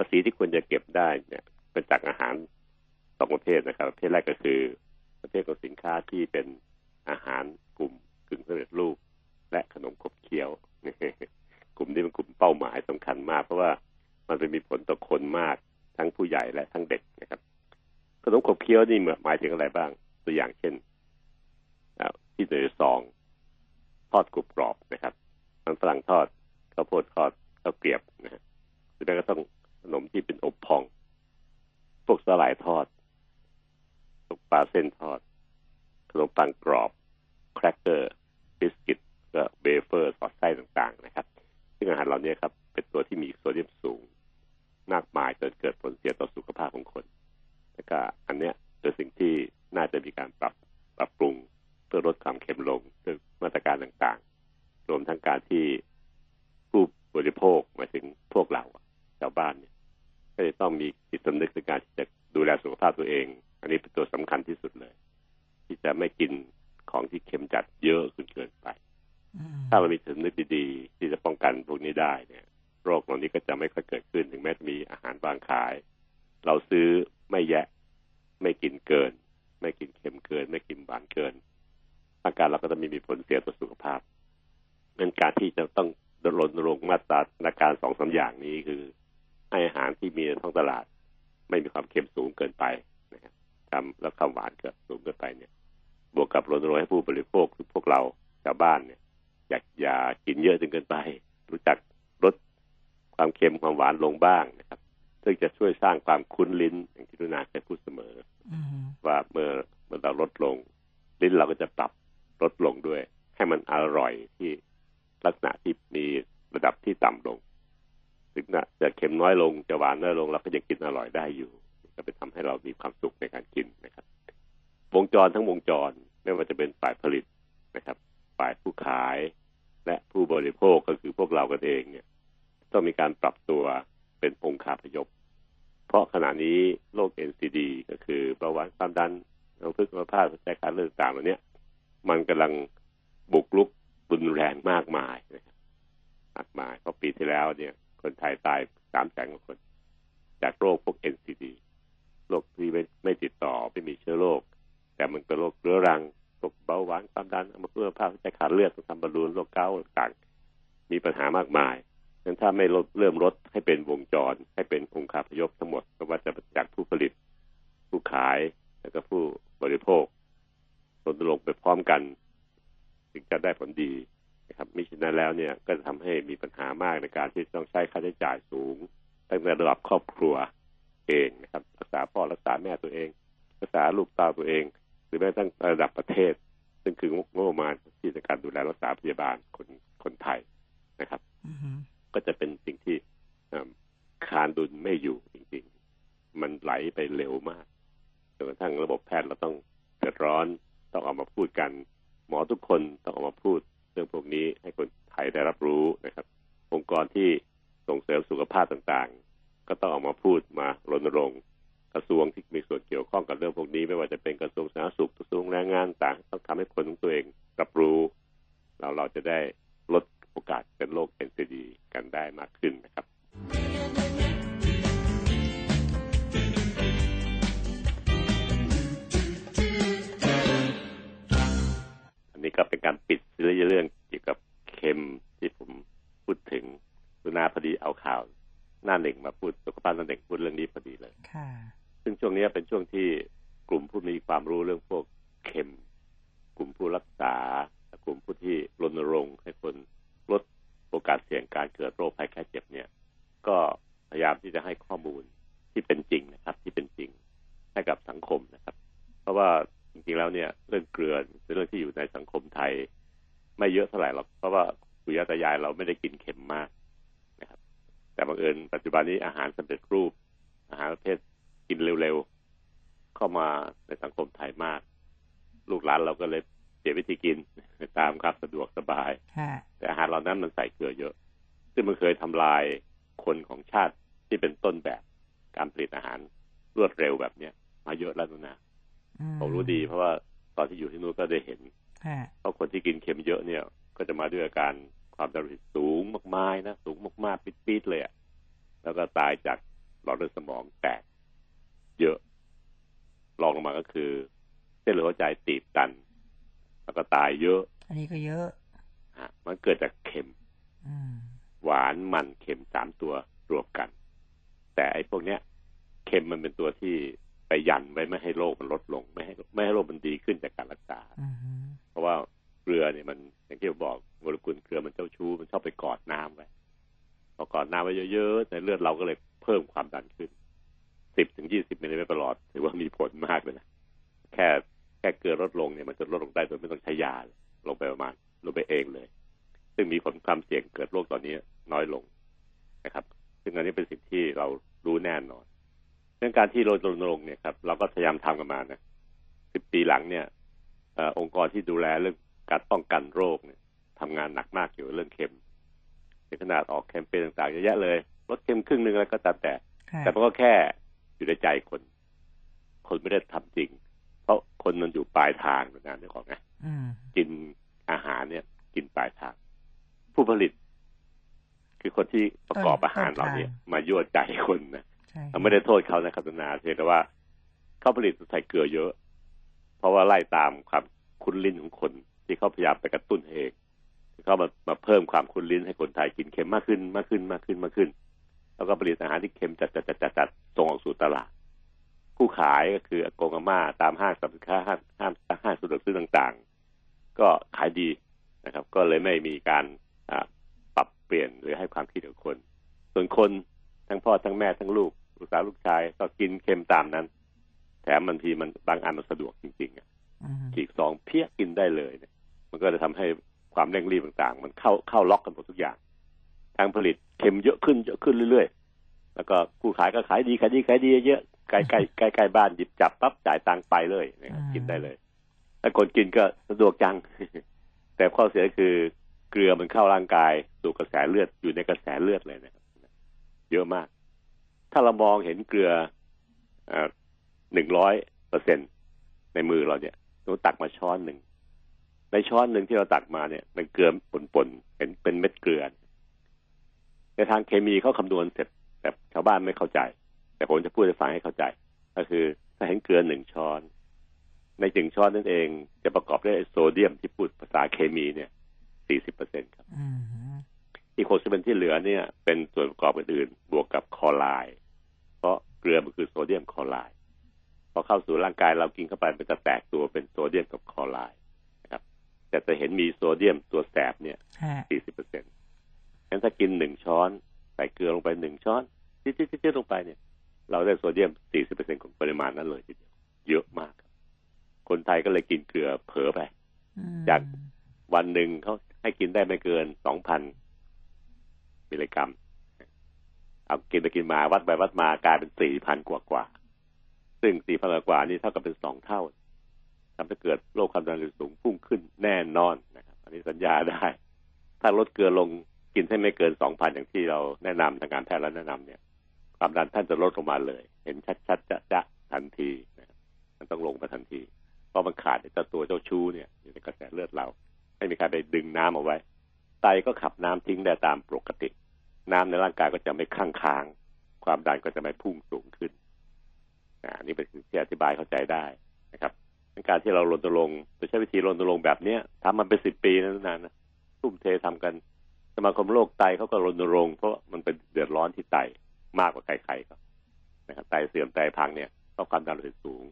ภาษีที่ควรจะเก็บได้เนี่ยเป็นจากอาหารสองประเภทนะครับ ประเภทแรกก็คือ ประเภทของสินค้าที่เป็นอาหารกลุ่มกึ่งสำเร็จรูป และขนมขบเคี้ยว กลุ่มนี้เป็นกลุ่มเป้าหมายสำคัญมาก เพราะว่ามันเป็นมีผลต่อคนมากทั้งผู้ใหญ่และทั้งเด็กนะครับ ขนมขบเคี้ยวนี่หมายถึงอะไรบ้าง ตัวอย่างเช่นที่เนยซองทอดกรุบกรอบนะครับ มันฝรั่งทอดข้าวโพดทอดข้าวเกรียบนะฮะหรือแม้ก็ต้อง ขนมที่เป็นอบพอง พวกสาหร่ายทอดพวกปลาเส้นทอด ขนมปังกรอบ แครกเกอร์ บิสกิตก็เบเฟอร์สอดไส้ต่างๆ นะครับ ซึ่งอาหารเหล่านี้ครับ เป็นตัวที่มีโซเดียมสูง มากมายจนเกิดผลเสียต่อสุขภาพของคนแล้วก็อันเนี้ยเป็นสิ่งที่น่าจะมีการปรับปรับปรุงเพื่อลดความเค็มลงด้วยมาตรการต่างๆ รวมทั้งการที่ผู้บริโภคหมายถึงพวกเรา ชาวบ้านเนี่ยก็จะต้องมีจิตสำนึกในการที่จะดูแลสุขภาพตัวเอง อันนี้เป็นตัวสำคัญที่สุดเลย ที่จะไม่กินของที่เค็มจัดเยอะจนเกินไป ถ้าเรามีจิตสำนึกดีๆ ที่จะป้องกันพวกนี้ได้เนี่ย โรคเหล่านี้ก็จะไม่ค่อยเกิดขึ้นถึงแม้จะมีอาหารบางขาย เราซื้อไม่แยะ ไม่กินเกิน ไม่กินเค็มเกิน ไม่กินหวานเกินร่างกายเราก็จะมีมีผลเสียต่อสุขภาพเป็นการที่จะต้องรณรงค์มาตราการสองสาอย่างนี้คือ ให้อาหารที่มีในท้องตลาด ไม่มีความเค็มสูงเกินไปนะครับทำแล้วความหวานเกิดสูงเกินไปเนี่ย บวกกับรณรงค์ให้ผู้บริโภคคือพวกเราชาวบ้านเนี่ยอยากอย่ากินเยอะจนเกินไป รู้จักลดความเค็มความหวานลงบ้างนะครับซึ่งจะช่วยสร้างความคุ้นลิ้นอย่างที่นุนาเคยพูดเสมอว่าเมื่อเมื่อเราลดลง ลิ้นเราก็จะปรับลดลงด้วย ให้มันอร่อยที่ลักษณะที่มีระดับที่ต่ำลง ถึงนะจะเค็มน้อยลงจะหวานน้อยลงเราก็ยังกินอร่อยได้อยู่ ก็เป็นทำให้เรามีความสุขในการกินนะครับ วงจรทั้งวงจรไม่ว่าจะเป็นฝ่ายผลิตนะครับ ฝ่ายผู้ขายและผู้บริโภคก็คือพวกเรากันเองเนี่ย ต้องมีการปรับตัวเป็นองค์คาพยพ เพราะขณะนี้โรค NCD ก็คือเบาหวานความดันโรคพึกโรคพาดใจการเลือดต่างเหล่านี้มันกำลังบุกลุกรุนแรงมากมายนะครับมากมายเพราะปีที่แล้วเนี่ย คนไทยตายสามแสนกว่าคน จากโรคพวก NCD โรคที่ไม่ไม่ติดต่อไม่มีเชื้อโรคแต่มันเป็นโรคเรื้อรังโรคเบาหวานความดันอัมพฤกษ์ภาพใจขาดเลือดต้องทำบอลลูนโรคเกาต์ต่างมีปัญหามากมายงั้นถ้าไม่ลดเริ่มลดให้เป็นวงจร ให้เป็นองค์คาพยพทั้งหมดไม่ว่าจะจากผู้ผลิต ผู้ขายแล้วก็ผู้บริโภครณรงค์ไปพร้อมกัน ถึงจะได้ผลดี นะครับมิฉะนั้นแล้วเนี่ยก็จะทำให้มีปัญหามากในการที่ต้องใช้ค่าใช้จ่ายสูง ตั้งแต่ระดับครอบครัวเองนะครับรักษาพ่อรักษาแม่ตัวเอง รักษาลูกตาตัวเอง หรือแม้กระทั่งระดับประเทศ ซึ่งคืองบประมาณที่ในการดูแลรักษาพยาบาลคนคนไทยนะครับอือฮึก็จะเป็นสิ่งที่เอิ่มคานดุลไม่อยู่จริง ๆ มันไหลไปเร็วมากจนกระทั่งระบบแพทย์เราต้องเดือดร้อนต้องออกมาพูดกัน หมอทุกคนต้องออกมาพูด เรื่องพวกนี้ให้คนไทยได้รับรู้นะครับ องค์กรที่ส่งเสริมสุขภาพต่างๆ ก็ต้องออกมาพูดมารณรงค์กระทรวงที่มีส่วนเกี่ยวข้องกับเรื่องพวกนี้ ไม่ว่าจะเป็นกระทรวงสาธารณสุขกระทรวงแรงงานต่างต้องทำให้คนของตัวเองรับรู้เราเราจะได้ลดโอกาสเป็นโรค NCD กันได้มากขึ้นนะครับ ก็เป็นการปิดเรื่องเกี่ยวกับเค็มที่ผมพูดถึงลุนาพอดีเอาข่าวหน้าหนึ่งมาพูดสุขภาพหน้าหนึ่งพูดเรื่องนี้พอดีเลยค่ะซึ่งช่วงนี้เป็นช่วงที่กลุ่มผู้มีความรู้เรื่องพวกเข็ม กลุ่มผู้รักษา กลุ่มผู้ที่รณรงค์ให้คนลดโอกาสเสี่ยงการเกิดโรคภัยแค่เจ็บเนี่ย ก็พยายามที่จะให้ข้อมูลที่เป็นจริงนะครับ ที่เป็นจริงให้กับสังคมนะครับ เพราะว่า จริงๆแล้วเนี่ย เรื่องเกลือเป็นเรื่องที่อยู่ในสังคมไทย ไม่เยอะเท่าไหร่หรอกเพราะว่าปู่ย่าตายายเราไม่ได้กินเค็มมากนะครับ แต่บังเอิญปัจจุบันนี้อาหารสำเร็จรูป อาหารประเภทกินเร็วๆเข้ามาในสังคมไทยมาก ลูกหลานเราก็เลยเปลี่ยนวิธีกินตามครับสะดวกสบายค่ะแต่อาหารเหล่านั้นมันใส่เกลือเยอะ ซึ่งมันเคยทำลายคนของชาติที่เป็นต้นแบบการผลิตอาหารรวดเร็วแบบเนี้ย มาเยอะแล้วนะอื ผมรู้ดี เพราะว่าตอนที่อยู่ที่นู้นก็ได้เห็นค่ะเพราะคนที่กินเค็มเยอะเนี่ย ก็จะมาด้วยอาการความดันโลหิตสูงมากๆนะสูงมากๆปิดๆเลยอะแล้วก็ตายจากหลอดเลือดสมองแตกเยอะรองลงมาก็คือ เส้นเลือดหัวใจตีบตัน แล้วก็ตายเยอะ อันนี้ก็เยอะฮะมันเกิดจากเค็มอืมหวานมันเค็มสามตัวรวมกัน แต่ไอ้พวกเนี้ย เค็มมันเป็นตัวที่ ไปยันไว้ไม่ให้โรคมันลดลง ไม่ให้ไม่ให้โรคมันดีขึ้นจากการรักษาอือฮึเพราะว่าเกลือเนี่ยมันอย่างที่ผมบอกโมเลกุลเกลือมันเจ้าชู้มันชอบไปกอดน้ำไว้พอกอดน้ำไว้เยอะๆในเลือดเราก็เลยเพิ่มความดันขึ้นสิบถึงยี่สิบมิลลิเมตรประหลอดถือว่ามีผลมากเลยนะแค่แค่เกลือลดลงเนี่ยมันจะลดลงได้โดยไม่ต้องใช้ยาเลยลงไปประมาณลงไปเองเลย ซึ่งมีผลความเสี่ยงเกิดโรคตอนนี้น้อยลงนะครับ ซึ่งอันนี้เป็นสิ่งที่เรารู้แน่นอน เรื่องการที่เรารณรงค์เนี่ยครับเราก็พยายามทำกันมานะสิบปีหลังเนี่ยเอ่อองค์กรที่ดูแลเรื่องการป้องกันโรคเนี่ยทำงานหนักมากเกี่ยวกับเรื่องเค็มในขนาดออกแคมเปญต่างๆเยอะแยะเลยลดเค็มครึ่งหนึ่งอะไรก็ตามแต่ค่ะแต่มันก็แค่อยู่ในใจคน คนไม่ได้ทำจริง เพราะคนมันอยู่ปลายทางนะนึกออกไหมอืมกินอาหารเนี่ย กินปลายทาง ผู้ผลิต คือคนที่ประกอบอาหารเราเนี่ย มายั่วใจคนนะใช่ เราไม่ได้โทษเขานะครับนาเพียงแต่ว่าเขาผลิตใส่เกลือเยอะ เพราะว่าไล่ตามความคุ้นลิ้นของคน ที่เขาพยายามไปกระตุ้นเองเขามามาเพิ่มความคุ้นลิ้นให้คนไทยกินเค็มมากขึ้นมากขึ้นมากขึ้นมากขึ้น แล้วก็ผลิตอาหารที่เค็มจัดจัดจัดจัดจัดส่งออกสู่ตลาด ผู้ขายก็คืออากงอาม่าตามห้างสรรพสินค้าห้างห้างห้างสะดวกซื้อต่างๆ ก็ขายดีนะครับ ก็เลยไม่มีการปรับเปลี่ยนหรือให้ความคิดกับคน ส่วนคนทั้งพ่อทั้งแม่ทั้งลูก ลูกสาวลูกชายก็กินเค็มตามนั้น แถมบางทีมันบางอันมันสะดวกจริง ๆอะอืมฉีกซองเพี้ยกินได้เลยเนี่ย มันก็จะทำให้ความเร่งรีบต่าง ๆ มันเข้าเข้าล็อกกันหมดทุกอย่าง ทางผลิตเค็มเยอะขึ้นเยอะขึ้นเรื่อยๆ แล้วก็ผู้ขายก็ขายดีขายดีขายดีเยอะใกล้ใกล้ใกล้ใกล้บ้านหยิบจับปั๊บจ่ายตังค์ไปเลยนะครับกินได้เลยแล้วคนกินก็สะดวกจัง แต่ข้อเสียคือเกลือมันเข้าร่างกายสู่กระแสเลือดอยู่ในกระแสเลือดเลยนะครับเยอะมาก ถ้าเรามองเห็นเกลือหนึ่งร้อยเปอร์เซ็นในมือเราเนี่ยเราตักมาช้อนหนึ่ง ในช้อนหนึ่งที่เราตักมาเนี่ย มันเกลือปนๆเป็นเป็นเม็ดเกลือ ในทางเคมีเขาคำนวณเสร็จแต่ชาวบ้านไม่เข้าใจ แต่ผมจะพูดให้ฟังให้เข้าใจ ก็คือถ้าเห็นเกลือหนึ่งช้อน ในหนึ่งช้อนนั่นเอง จะประกอบด้วยโซเดียมที่พูดภาษาเคมีเนี่ยสี่สิบเปอร์เซ็นต์ครับ อีกหกสิบเปอร์เซ็นที่เหลือเนี่ย เป็นส่วนประกอบอื่นๆบวกกับคลอไรด์เพราะเกลือมันคือโซเดียมคลอไรด์พอเข้าสู่ร่างกายเรากินเข้าไปมันจะแตกตัวเป็นโซเดียมกับคลอไรด์นะครับแต่จะเห็นมีโซเดียมตัวแสบเนี่ยสี่สิบเปอร์เซ็นต์งั้นถ้ากินหนึ่งช้อน ใส่เกลือลงไปหนึ่งช้อนจิ๊ดๆลงไปเนี่ย เราได้โซเดียมสี่สิบเปอร์เซ็นของปริมาณนั้นเลยทีเดียวเยอะมาก คนไทยก็เลยกินเกลือเผลอไปจากวันหนึ่งเขาให้กินได้ไม่เกินสองพัน มิลลิกรัมเอากินไปกินมาวัดไปวัดมากลายเป็นสี่พันกว่ากว่า ซึ่งสี่พันกว่านี่เท่ากับเป็นสองเท่าทำให้เกิดโรคความดันโลหิตสูงพุ่งขึ้นแน่นอนนะครับ อันนี้สัญญาได้ ถ้าลดเกลือลงกินให้ไม่เกินสองพันอย่างที่เราแนะนำทางการแพทย์แล้วแนะนำเนี่ย ความดันท่านจะลดลงมาเลย เห็นชัดๆจะจะทันทีนะมันต้องลงมาทันที เพราะมันขาดเจ้าตัวเจ้าชู้เนี่ยอยู่ในกระแสเลือดเรา ไม่มีใครไปดึงน้ำเอาไว้ไตก็ขับน้ำทิ้งได้ตามปกติ น้ำในร่างกายก็จะไม่ค้างค้าง ความดันก็จะไม่พุ่งสูงขึ้นอันนี้เป็นสิ่งที่อธิบายเข้าใจได้นะครับการที่เรารณรงค์โดยใช้วิธีรณรงค์แบบเนี้ยทำมันเป็นสิบปีนั้นนานนะทุ่มเททำกัน สมาคมโรคไตเขาก็รณรงค์เพราะมันเป็นเดือดร้อนที่ไตมากกว่าใครๆก็นะครับไตเสื่อมไตพังเนี่ยเพราะความดันโลหิตสูง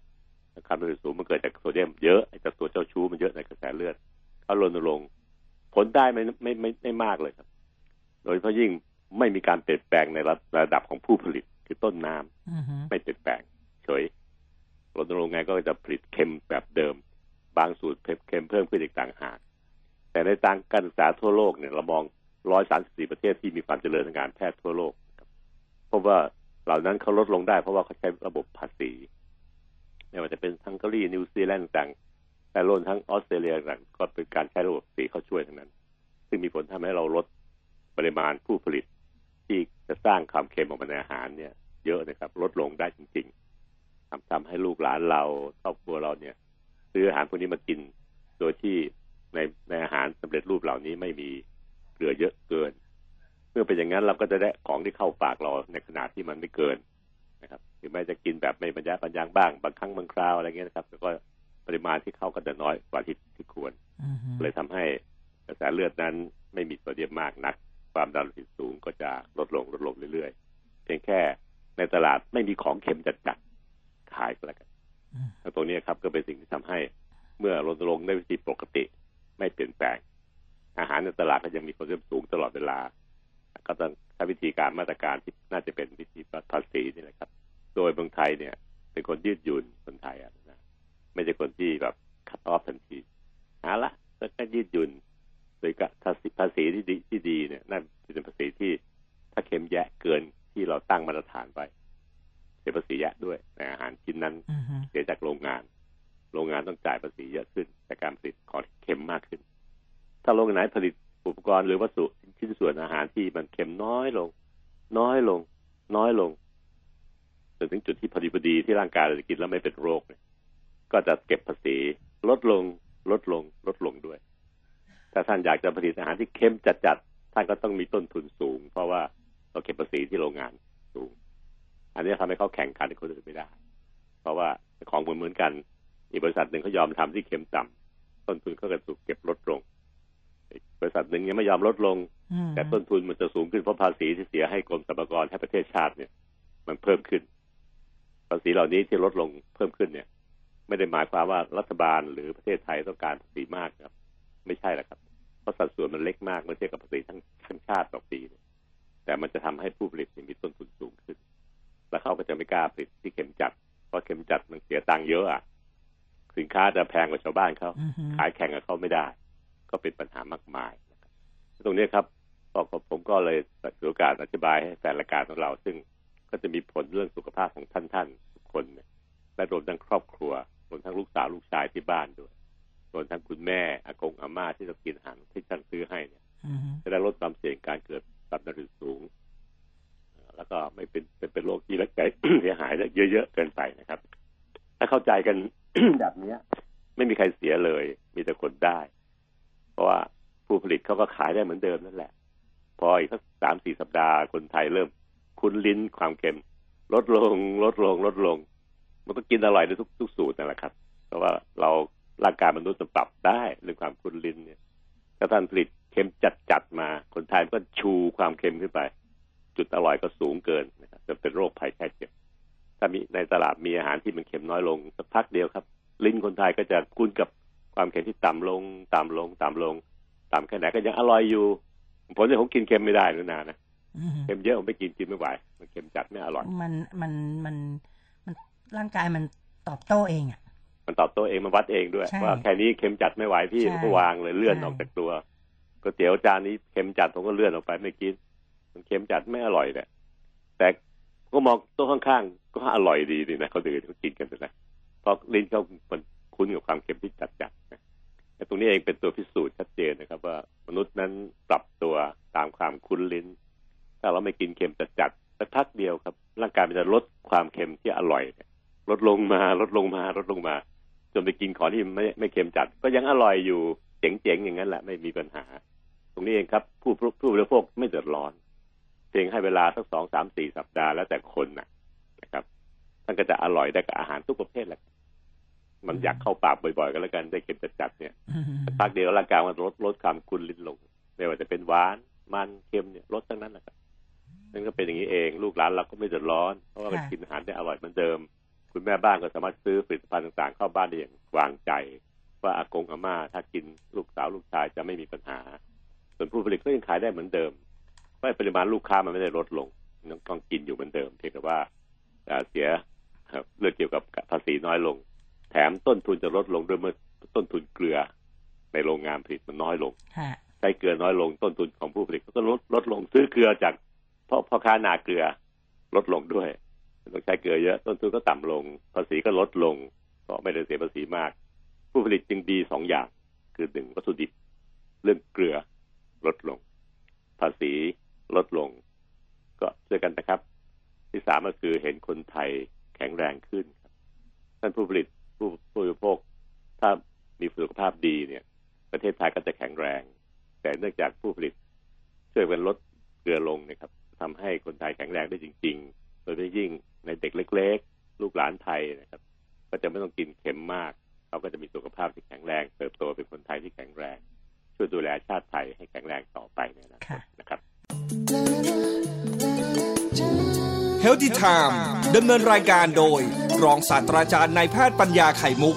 ความดันโลหิตสูงมันเกิดจากโซเดียมเยอะจากตัวเจ้าชู้มันเยอะในกระแสเลือดเขารณรงค์ผลได้ไม่ไม่ไม่ไม่มากเลยครับ โดยเฉพาะยิ่ง ไม่มีการเปลี่ยนแปลงในระดับของผู้ผลิตคือต้นน้ำไม่เปลี่ยนแปลงเฉยรณรงค์ไงก็จะผลิตเค็มแบบเดิม บางสูตรเค็มเพิ่มขึ้นอีกต่างหาก แต่ในทางการศึกษาทั่วโลกเนี่ยเรามองร้อยสามสิบสี่ประเทศที่มีความเจริญทางการแพทย์ทั่วโลกเพราะว่าเหล่านั้นเขาลดลงได้เพราะว่าเขาใช้ระบบภาษีไม่ว่าจะเป็นฮังการีนิวซีแลนด์ต่างแต่รวมทั้งออสเตรเลียต่างก็เป็นการใช้ระบบภาษีเข้าช่วยทั้งนั้น ซึ่งมีผลทำให้เราลดปริมาณผู้ผลิต ที่จะสร้างความเค็มออกมาในอาหารเนี่ย เยอะนะครับ ลดลงได้จริง ๆทำทำให้ลูกหลานเราครอบครัวเราเนี่ย ซื้ออาหารพวกนี้มากิน โดยที่ในในอาหารสำเร็จรูปเหล่านี้ไม่มีเกลือเยอะเกิน เมื่อเป็นอย่างนั้นเราก็จะได้ของที่เข้าปากเราในขนาดที่มันไม่เกินนะครับถึงแม้จะกินแบบไม่บรรยะบรรยังบ้างบางครั้งบางคราวอะไรเงี้ยนะครับก็ปริมาณที่เข้าก็จะน้อยกว่าที่ที่ควรเลยทำให้กระแสเลือดนั้นไม่มีโซเดียมมากนัก ความดันโลหิตสูงก็จะลดลงลดลงเรื่อยๆ เพียงแค่ในตลาดไม่มีของเค็มจัดๆขายก็แล้วกันตรงนี้ครับก็เป็นสิ่งที่ทำให้เมื่อลดลงในวิธีปกติ ไม่เปลี่ยนแปลง อาหารในตลาดก็ยังมีโซเดียมสูงตลอดเวลา ก็ต้องใช้วิธีการมาตรการที่น่าจะเป็นวิธีภาษีนี่แหละครับ โดยเมืองไทยเนี่ย เป็นคนยืดหยุ่นคนไทยอะนะไม่ใช่คนที่แบบคัดออฟทันทีหาละแล้วก็ยืดหยุ่น โดยกับภาษีที่ดีที่ดีเนี่ยนั่นเป็นภาษีที่ถ้าเค็มแยะเกินที่เราตั้งมาตรฐานไปเสียภาษีแยะด้วยในอาหารชิ้นนั้นเสียจากโรงงาน โรงงานต้องจ่ายภาษีเยอะขึ้นแต่การผลิตของเค็มมากขึ้น ถ้าโรงงานไหนผลิตอุปกรณ์หรือวัสดุชิ้นส่วนอาหารที่มันเค็มน้อยลง น้อยลง น้อยลงจนถึงจุดที่พอดีพอดีที่ร่างกายเราจะกินแล้วไม่เป็นโรคเนี่ยก็จะเก็บภาษีลดลงลดลงลดลงด้วย ถ้าท่านอยากจะผลิตอาหารที่เค็มจัดๆท่านก็ต้องมีต้นทุนสูง เพราะว่าเราเก็บภาษีที่โรงงานสูง อันนี้ทำให้เขาแข่งขันกับคนอื่นไม่ได้ เพราะว่าของเหมือนเหมือนกันอีกบริษัทหนึ่งเขายอมทำที่เค็มต่ำต้นทุนก็จะถูกเก็บลดลงบริษัทหนึ่งยังไม่ยอมลดลง แต่ต้นทุนมันจะสูงขึ้นเพราะภาษีที่เสียให้กรมสรรพากรให้ประเทศชาติเนี่ย มันเพิ่มขึ้น ภาษีเหล่านี้ที่ลดลงเพิ่มขึ้นเนี่ย ไม่ได้หมายความว่ารัฐบาลหรือประเทศไทยต้องการภาษีมากครับ ไม่ใช่หรอกครับ เพราะสัดส่วนมันเล็กมากเมื่อเทียบกับภาษีทั้งทั้งชาติต่อปีแต่มันจะทำให้ผู้ผลิตมีต้นทุนสูงขึ้น แล้วเขาก็จะไม่กล้าผลิตที่เข็มจัด เพราะเข็มจัดมันเสียตังค์เยอะอะสินค้าจะแพงกว่าชาวบ้านเขาขายแข่งกับเขาไม่ได้ ก็เป็นปัญหามากมายตรงนี้ครับผมก็เลยถือโอกาสอธิบายให้แฟนรายการของเรา ซึ่งก็จะมีผลเรื่องสุขภาพของท่านท่านทุกคน และรวมทั้งครอบครัวรวมทั้งลูกสาวลูกชายที่บ้านด้วย รวมทั้งคุณแม่อากงอาม่าที่เรากินอาหารที่ท่านซื้อให้เนี่ยอือฮึจะได้ลดความเสี่ยงการเกิดตับนาริสูง แล้วก็ไม่เป็นเป็นเป็นโรคที่รักษาเสียหายเยอะๆเกินไปนะครับ ถ้าเข้าใจกันแบบเนี้ยไม่มีใครเสียเลย มีแต่คนได้ เพราะว่าผู้ผลิตเขาก็ขายได้เหมือนเดิมนั่นแหละ พออีกสักสามสี่สัปดาห์คนไทยเริ่มคุ้นลิ้นความเค็ม ลดลง ลดลง ลดลง มันก็กินอร่อยในทุกทุกสูตรนั่นแหละครับ เพราะว่าเรา ร่างกายมนุษย์มันปรับได้เรื่องความคุ้นลิ้นเนี่ยถ้าท่านผลิตเค็มจัดจัดๆมา คนไทยก็ชูความเค็มขึ้นไป จุดอร่อยก็สูงเกินนะครับจะเป็นโรคภัยแค่เจ็บ ถ้ามีในตลาดมีอาหารที่มันเค็มน้อยลงสักพักเดียวครับ ลิ้นคนไทยก็จะคุ้นกับความเค็มที่ต่ำลงต่ำลงต่ำลงต่ำแค่ไหนก็ยังอร่อยอยู่ ผมเนี่ยผมกินเค็มไม่ได้นนานนะอือฮึเค็มเยอะผมไม่กินกินไม่ไหวมันเค็มจัดไม่อร่อย มันมันมันมันร่างกายมันตอบโต้เองอะ มันตอบโต้เองมันวัดเองด้วยใช่ว่าแค่นี้เค็มจัดไม่ไหวพี่ใช่ผมก็วางเลยเลื่อนใช่ออกจากตัวก๋วยเตี๋ยวจานนี้เค็มจัดผมก็เลื่อนออกไปไม่กินมันเค็มจัดไม่อร่อยเนี่ยแต่ก็มองโต๊ะข้างๆก็อร่อยดีดีนะเขาดื่มเขากินกันนะเพราะลิ้นเขามันคุ้นกับความเค็มที่จัดจัดๆนะแต่ตรงนี้เองเป็นตัวพิสูจน์ชัดเจนนะครับ ว่ามนุษย์นั้นปรับตัวตามความคุ้นลิ้น ถ้าเราไม่กินเค็มจัดจัดๆสักพักเดียวครับ ร่างกายมันจะลดความเค็มที่อร่อยเนี่ยลดลงมาลดลงมาลดลงมา จนไปกินของที่ไม่ไม่เค็มจัด ก็ยังอร่อยอยู่เจ๋งๆอย่างนั้นแหละไม่มีปัญหา ตรงนี้เองครับผู้ผู้ผู้บริโภคไม่เดือดร้อน เพียงให้เวลาสักสองสามสี่สัปดาห์แล้วแต่คนนะนะครับท่านก็จะอร่อยได้กับอาหารทุกประเภทแหละมันอยากเข้าปากบ่อยๆก็แล้วกันได้เค็มจัดๆเนี่ยอือฮึสักพักเดียวร่างกายมันลดลดความคุ้นลิ้นลงไม่ว่าจะเป็นหวานมันเค็มเนี่ยลดทั้งนั้นแหละครับนั่นก็เป็นอย่างนี้เองลูกหลานเราก็ไม่เดือดร้อน เพราะว่ามันกินอาหารได้อร่อยเหมือนเดิม คุณแม่บ้านก็สามารถซื้อผลิตภัณฑ์ต่างๆ เข้าบ้านได้อย่างวางใจ ว่าอากงอาม่าถ้ากินลูกสาวลูกชายจะไม่มีปัญหา ส่วนผู้ผลิตก็ยังขายได้เหมือนเดิมเพราะปริมาณลูกค้ามันไม่ได้ลดลงยังต้องกินอยู่เหมือนเดิม เพียงแต่ว่าเอ่อเสียครับเรื่องเกี่ยวกับภาษีน้อยลง แถมต้นทุนจะลดลงด้วยเมื่อต้นทุนเกลือ ในโรงงานผลิตมันน้อยลงฮะใช้เกลือน้อยลงต้นทุนของผู้ผลิตก็ลดลดลงซื้อเกลือจากพ่อพ่อค้านาเกลือลดลงด้วย ต้องใช้เกลือเยอะ ต้นทุนก็ต่ำลง ภาษีก็ลดลง ก็ไม่ได้เสียภาษีมาก ผู้ผลิตจึงดีสองอย่าง คือหนึ่งวัตถุดิบ เรื่องเกลือลดลง ภาษีลดลง ก็ช่วยกันนะครับ ที่สามก็คือเห็นคนไทยแข็งแรงขึ้นท่านผู้ผลิตผู้ผู้บริโภคถ้ามีสุขภาพดีเนี่ย ประเทศไทยก็จะแข็งแรง แต่เนื่องจากผู้ผลิตช่วยกันลดเกลือลงนะครับทำให้คนไทยแข็งแรงได้จริง ๆ ดยเฉพาะยิ่งในเด็กเล็ก ๆ ลูกหลานไทยนะครับ ก็จะไม่ต้องกินเค็มมาก เขาก็จะมีสุขภาพที่แข็งแรง เติบโตเป็นคนไทยที่แข็งแรง ช่วยดูแลชาติไทยให้แข็งแรงต่อไปในอนาคค่ะตนะครับเฮลติไทม์ดำเนินรายการโดย รองศาสตราจารย์นายแพทย์ปัญญาไข่มุก